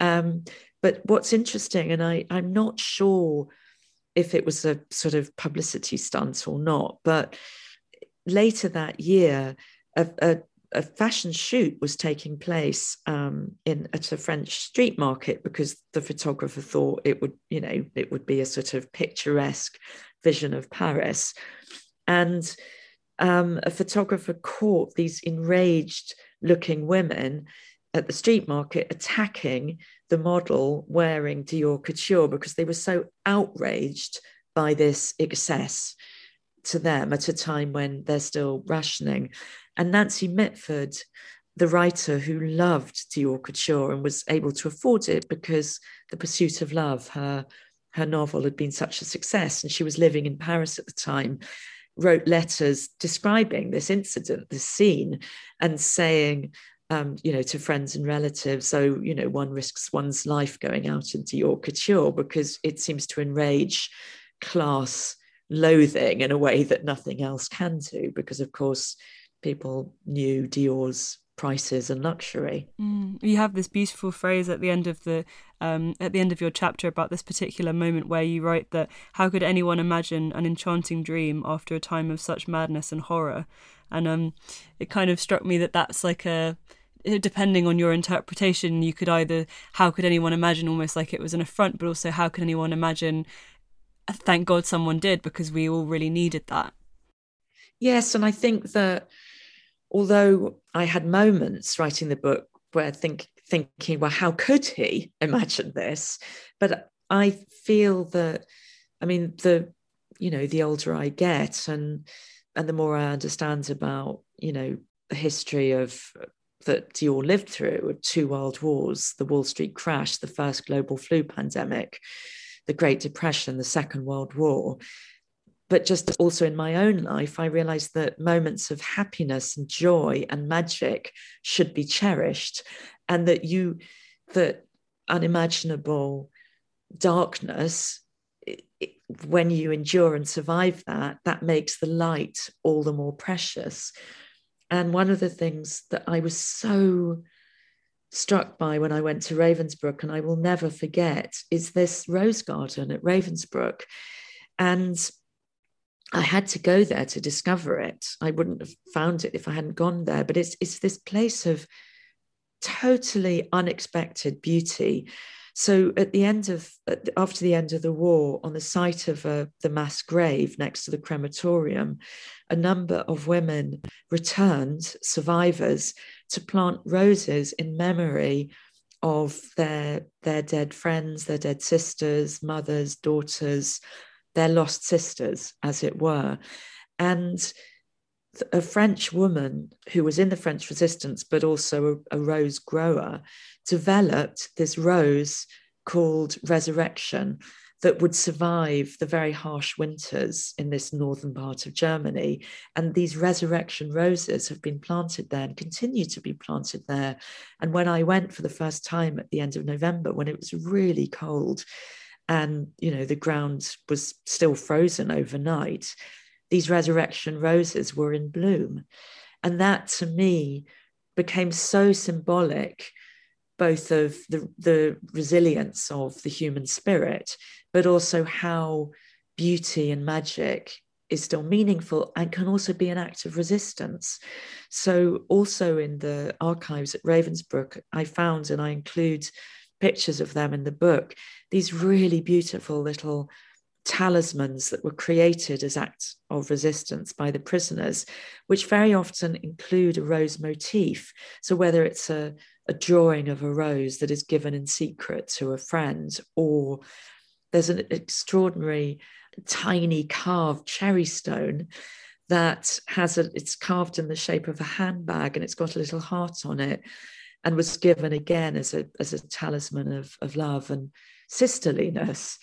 Um, but what's interesting, and I, I'm not sure if it was a sort of publicity stunt or not, but later that year, a, a, a fashion shoot was taking place um, in at a French street market because the photographer thought it would, you know, it would be a sort of picturesque vision of Paris. And um, a photographer caught these enraged looking women at the street market attacking the model wearing Dior couture because they were so outraged by this excess to them at a time when they're still rationing. And Nancy Mitford, the writer who loved Dior couture and was able to afford it because The Pursuit of Love, her, her novel, had been such a success, and she was living in Paris at the time wrote letters describing this incident, this scene, and saying, um, you know, to friends and relatives, so, you know, one risks one's life going out into your couture because it seems to enrage class loathing in a way that nothing else can do, because, of course, people knew Dior's prices and luxury. Mm. You have this beautiful phrase at the end of the um, at the end of your chapter about this particular moment where you write that how could anyone imagine an enchanting dream after a time of such madness and horror, and um, it kind of struck me that that's like a depending on your interpretation, you could either how could anyone imagine almost like it was an affront, but also how could anyone imagine thank God someone did because we all really needed that. Yes, and I think that although I had moments writing the book where think, thinking, well, how could he imagine this? But I feel that, I mean, the, you know, the older I get and, and the more I understand about, you know, the history of that Dior lived through two world wars, the Wall Street crash, the first global flu pandemic, the Great Depression, the Second World War. But just also in my own life, I realized that moments of happiness and joy and magic should be cherished, and that you, that unimaginable darkness, when you endure and survive that, that makes the light all the more precious. And one of the things that I was so struck by when I went to Ravensbrück, and I will never forget, is this rose garden at Ravensbrück. And I had to go there to discover it. I wouldn't have found it if I hadn't gone there. But it's it's this place of totally unexpected beauty. So at the end of after the end of the war, on the site of uh, the mass grave next to the crematorium, a number of women returned, survivors, to plant roses in memory of their their dead friends, their dead sisters, mothers, daughters, their lost sisters, as it were, and a French woman who was in the French resistance, but also a, a rose grower, developed this rose called Resurrection that would survive the very harsh winters in this northern part of Germany. And these resurrection roses have been planted there and continue to be planted there. And when I went for the first time at the end of November, when it was really cold and you know the ground was still frozen overnight, these resurrection roses were in bloom. And that to me became so symbolic both of the, the resilience of the human spirit, but also how beauty and magic is still meaningful and can also be an act of resistance. So, also in the archives at Ravensbrück, I found, and I include pictures of them in the book, these really beautiful little talismans that were created as acts of resistance by the prisoners, which very often include a rose motif. So, whether it's a, a drawing of a rose that is given in secret to a friend, or there's an extraordinary tiny carved cherry stone that has a it's carved in the shape of a handbag and it's got a little heart on it and was given again as a as a talisman of, of love and sisterliness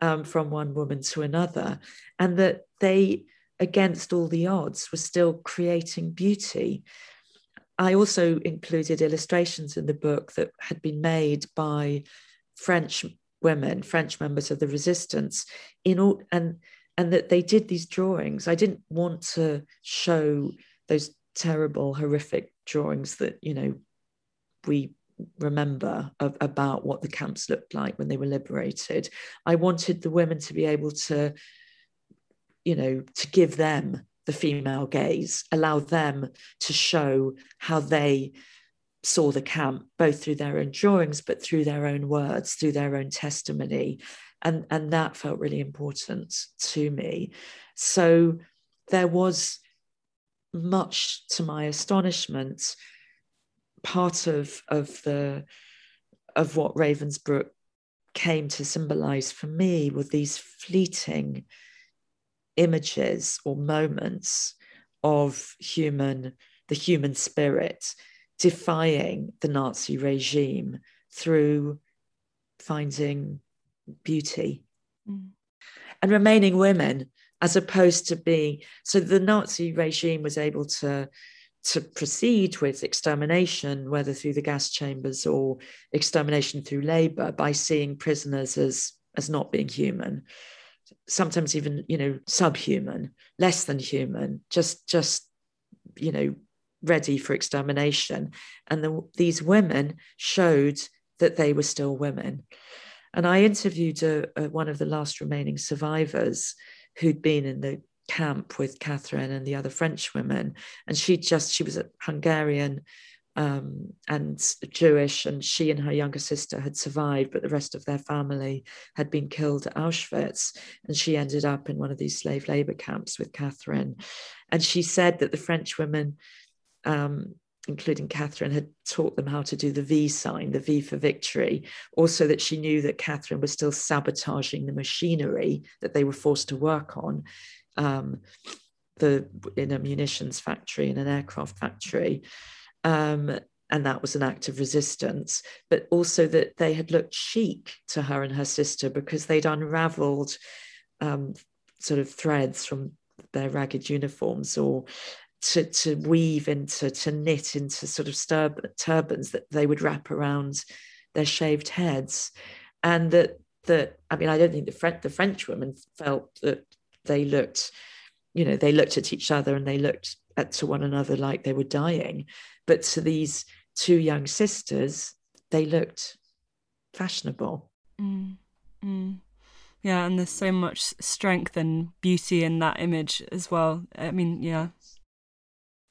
um, from one woman to another, and that they, against all the odds, were still creating beauty. I also included illustrations in the book that had been made by French women, French members of the resistance, in all, and and that they did these drawings. I didn't want to show those terrible, horrific drawings that you know we remember of, about what the camps looked like when they were liberated. I wanted the women to be able to, you know, to give them the female gaze, allow them to show how they saw the camp, both through their own drawings, but through their own words, through their own testimony. And, and that felt really important to me. So there was much to my astonishment part of of the of what Ravensbrück came to symbolize for me were these fleeting images or moments of human the human spirit defying the Nazi regime through finding beauty mm. and remaining women as opposed to being so the Nazi regime was able to to proceed with extermination, whether through the gas chambers or extermination through labor, by seeing prisoners as, as not being human, sometimes even, you know, subhuman, less than human, just, just, you know, ready for extermination. And the, these women showed that they were still women. And I interviewed a, a, one of the last remaining survivors who'd been in the camp with Catherine and the other French women, and she just she was a Hungarian um, and Jewish, and she and her younger sister had survived, but the rest of their family had been killed at Auschwitz, and she ended up in one of these slave labor camps with Catherine, and she said that the French women um, including Catherine, had taught them how to do the V sign, the V for victory. Also, that she knew that Catherine was still sabotaging the machinery that they were forced to work on. Um, the in a munitions factory, in an aircraft factory. Um, and that was an act of resistance, but also that they had looked chic to her and her sister because they'd unraveled um, sort of threads from their ragged uniforms or to, to weave into, to knit into sort of turbans that they would wrap around their shaved heads. And that, that I mean, I don't think the, French, the French women felt that they looked, you know, they looked at each other and they looked at to one another like they were dying. But to these two young sisters, they looked fashionable. Mm, mm. Yeah, and there's so much strength and beauty in that image as well. I mean, yeah.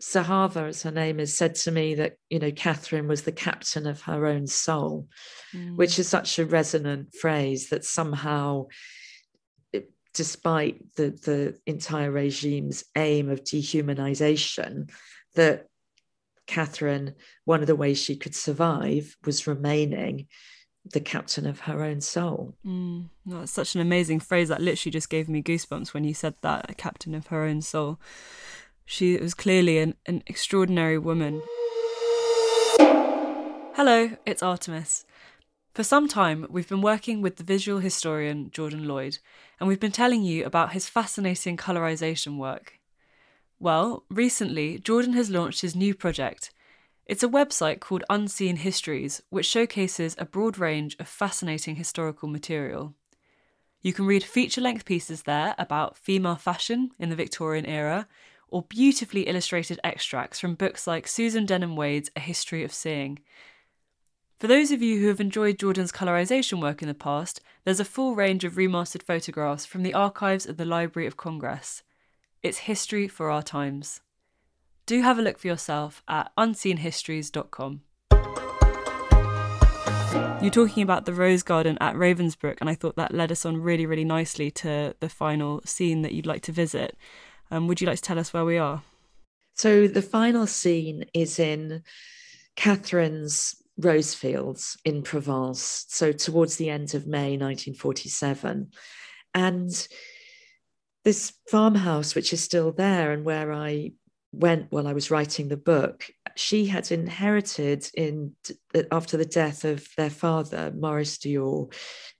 Sahava, as her name is, said to me that, you know, Catherine was the captain of her own soul, mm. which is such a resonant phrase that somehow, despite the, the entire regime's aim of dehumanization, that Catherine, one of the ways she could survive was remaining the captain of her own soul. Mm, that's such an amazing phrase. That literally just gave me goosebumps when you said that, a captain of her own soul. She was clearly an, an extraordinary woman. Hello, it's Artemis. For some time, we've been working with the visual historian Jordan Lloyd, and we've been telling you about his fascinating colorization work. Well, recently, Jordan has launched his new project. It's a website called Unseen Histories, which showcases a broad range of fascinating historical material. You can read feature length pieces there about female fashion in the Victorian era, or beautifully illustrated extracts from books like Susan Denham Wade's A History of Seeing. For those of you who have enjoyed Jordan's colorization work in the past, there's a full range of remastered photographs from the archives of the Library of Congress. It's history for our times. Do have a look for yourself at unseenhistories.com. You're talking about the rose garden at Ravensbrück, and I thought that led us on really, really nicely to the final scene that you'd like to visit. Um, would you like to tell us where we are? So, the final scene is in Catherine's rose fields in Provence, so towards the end of May 1947. And this farmhouse, which is still there and where I went while I was writing the book, she had inherited in after the death of their father, Maurice Dior,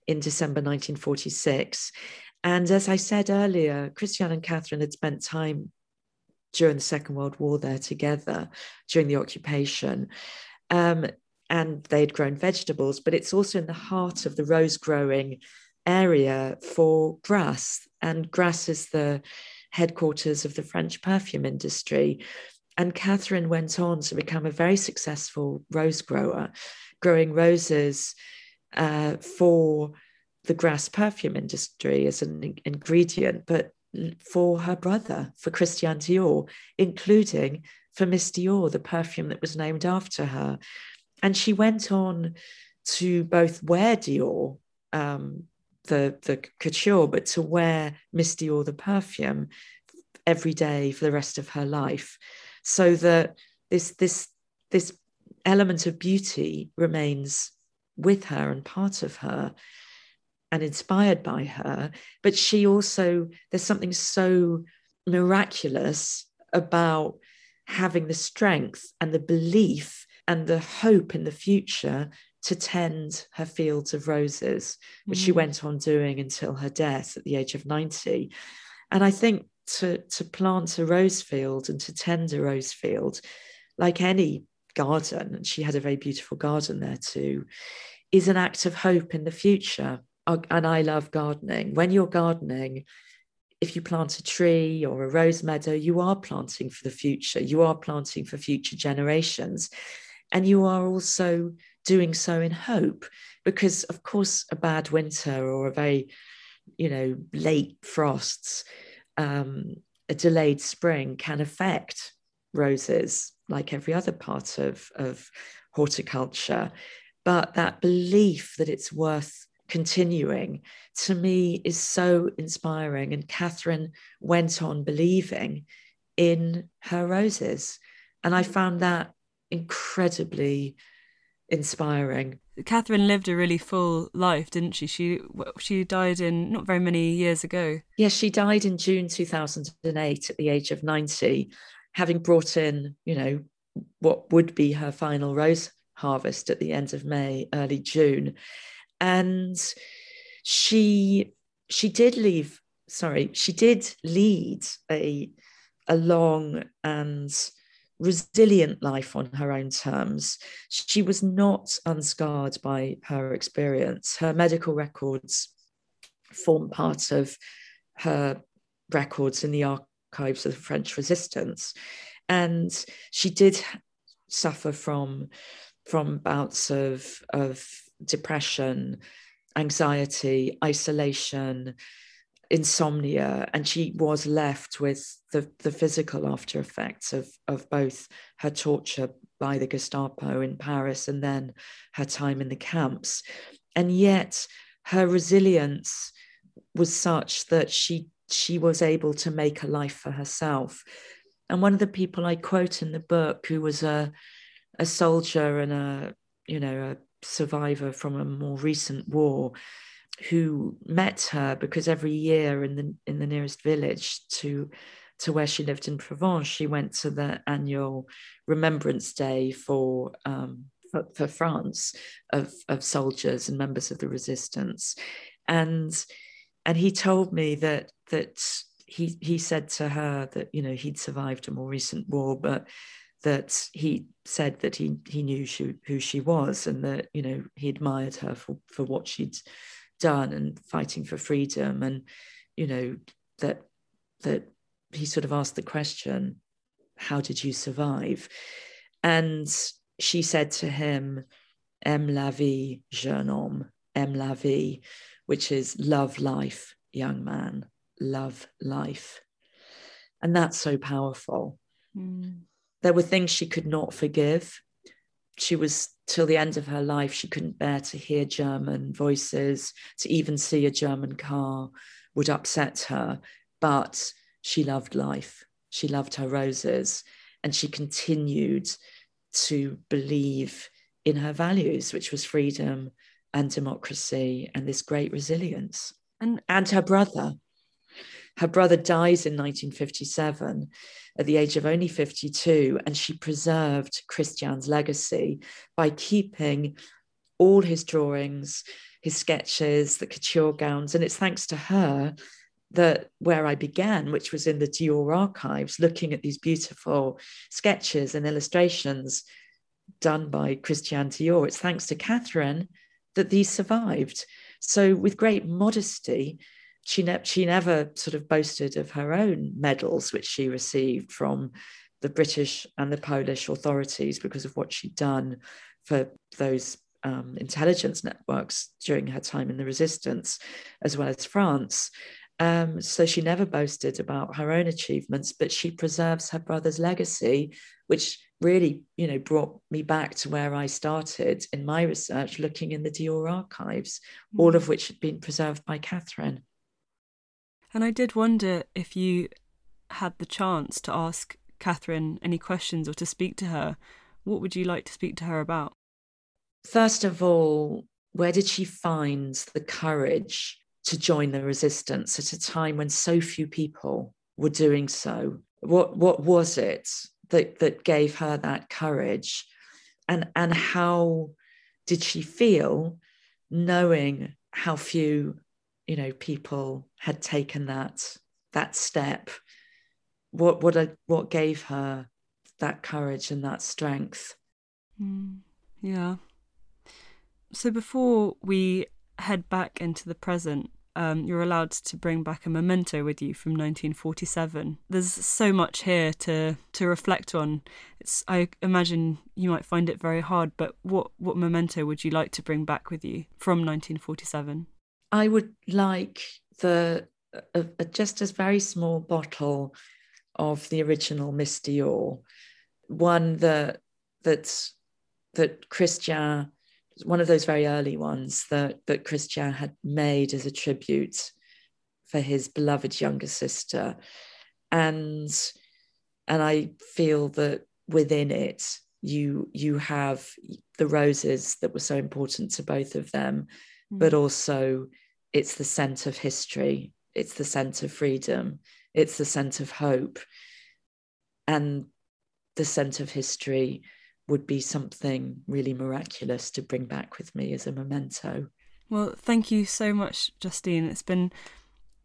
in December 1946. And as I said earlier, Christiane and Catherine had spent time during the Second World War there together during the occupation. Um, and they'd grown vegetables, but it's also in the heart of the rose growing area for Grasse. And Grasse is the headquarters of the French perfume industry. And Catherine went on to become a very successful rose grower, growing roses uh, for the Grasse perfume industry as an ingredient, but for her brother, for Christian Dior, including for Miss Dior, the perfume that was named after her. And she went on to both wear Dior um, the the couture, but to wear Miss Dior the perfume every day for the rest of her life, so that this this this element of beauty remains with her and part of her and inspired by her. But she also there's something so miraculous about having the strength and the belief and the hope in the future to tend her fields of roses, which mm. she went on doing until her death at the age of 90. And I think to, to plant a rose field and to tend a rose field, like any garden, and she had a very beautiful garden there too, is an act of hope in the future. And I love gardening. When you're gardening, if you plant a tree or a rose meadow, you are planting for the future. You are planting for future generations. And you are also doing so in hope because of course a bad winter or a very you know late frosts um, a delayed spring can affect roses like every other part of, of horticulture. But that belief that it's worth continuing to me is so inspiring. And catherine went on believing in her roses. And i found that incredibly inspiring. Catherine lived a really full life, didn't she? She she died in not very many years ago. Yes, she died in June 2008 at the age of 90, having brought in, you know, what would be her final rose harvest at the end of May, early June. And she she did leave, sorry, she did lead a a long and resilient life on her own terms. She was not unscarred by her experience. Her medical records form part of her records in the archives of the French resistance. And she did suffer from, from bouts of, of depression, anxiety, isolation, insomnia and she was left with the, the physical after effects of, of both her torture by the Gestapo in Paris and then her time in the camps. And yet her resilience was such that she she was able to make a life for herself. And one of the people I quote in the book, who was a a soldier and a you know a survivor from a more recent war, who met her because every year in the in the nearest village to to where she lived in Provence, she went to the annual Remembrance Day for um, for, for, France of of soldiers and members of the resistance, and and he told me that that he he said to her that you know he'd survived a more recent war, but that he said that he he knew she, who she was and that you know he admired her for for what she'd done and fighting for freedom and you know that that he sort of asked the question how did you survive? And she said to him aime la vie jeune homme aime la vie which is love life young man love life. And that's so powerful. Mm. there were things she could not forgive she was till the end of her life she couldn't bear to hear german voices to even see a german car would upset her. But she loved life. She loved her roses. And she continued to believe in her values which was freedom and democracy and this great resilience. And and her brother her brother dies in 1957 at the age of only 52, and she preserved Christian's legacy by keeping all his drawings, his sketches, the couture gowns. And it's thanks to her that where I began, which was in the Dior archives, looking at these beautiful sketches and illustrations done by Christian Dior. It's thanks to Catherine that these survived. So, with great modesty, she, ne- she never sort of boasted of her own medals, which she received from the British and the Polish authorities because of what she'd done for those um, intelligence networks during her time in the resistance, as well as France. Um, so she never boasted about her own achievements, but she preserves her brother's legacy, which really, you know, brought me back to where I started in my research, looking in the Dior archives, all of mm. which had been preserved by Catherine. And I did wonder if you had the chance to ask Catherine any questions or to speak to her, what would you like to speak to her about? First of all, where did she find the courage to join the resistance at a time when so few people were doing so? What what was it that that gave her that courage? And and how did she feel knowing how few you know people had taken that that step what what a, what gave her that courage and that strength mm, yeah so before we head back into the present um, you're allowed to bring back a memento with you from 1947. There's so much here to to reflect on. It's, I imagine you might find it very hard, but what what memento would you like to bring back with you from 1947? I would like the a, a, just a very small bottle of the original Miss Dior, one that that that Christian, one of those very early ones that that Christian had made as a tribute for his beloved younger sister, and and I feel that within it you you have the roses that were so important to both of them mm. but also it's the scent of history it's the scent of freedom it's the scent of hope. And the scent of history would be something really miraculous to bring back with me as a memento. Well thank you so much justine. It's been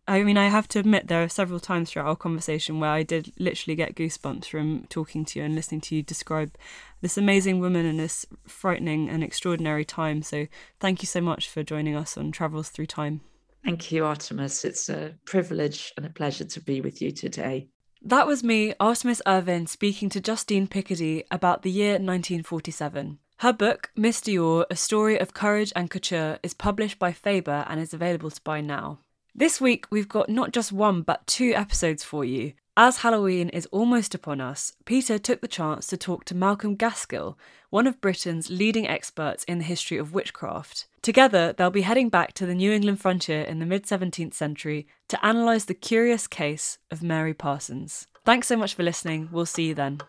I mean, I have to admit, there are several times throughout our conversation where I did literally get goosebumps from talking to you and listening to you describe this amazing woman in this frightening and extraordinary time. So, thank you so much for joining us on Travels Through Time. Thank you, Artemis. It's a privilege and a pleasure to be with you today. That was me, Artemis Irvine, speaking to Justine Picardie about the year 1947. Her book, Miss Dior A Story of Courage and Couture, is published by Faber and is available to buy now. This week, we've got not just one, but two episodes for you. As Halloween is almost upon us, Peter took the chance to talk to Malcolm Gaskill, one of Britain's leading experts in the history of witchcraft. Together, they'll be heading back to the New England frontier in the mid 17th century to analyse the curious case of Mary Parsons. Thanks so much for listening. We'll see you then.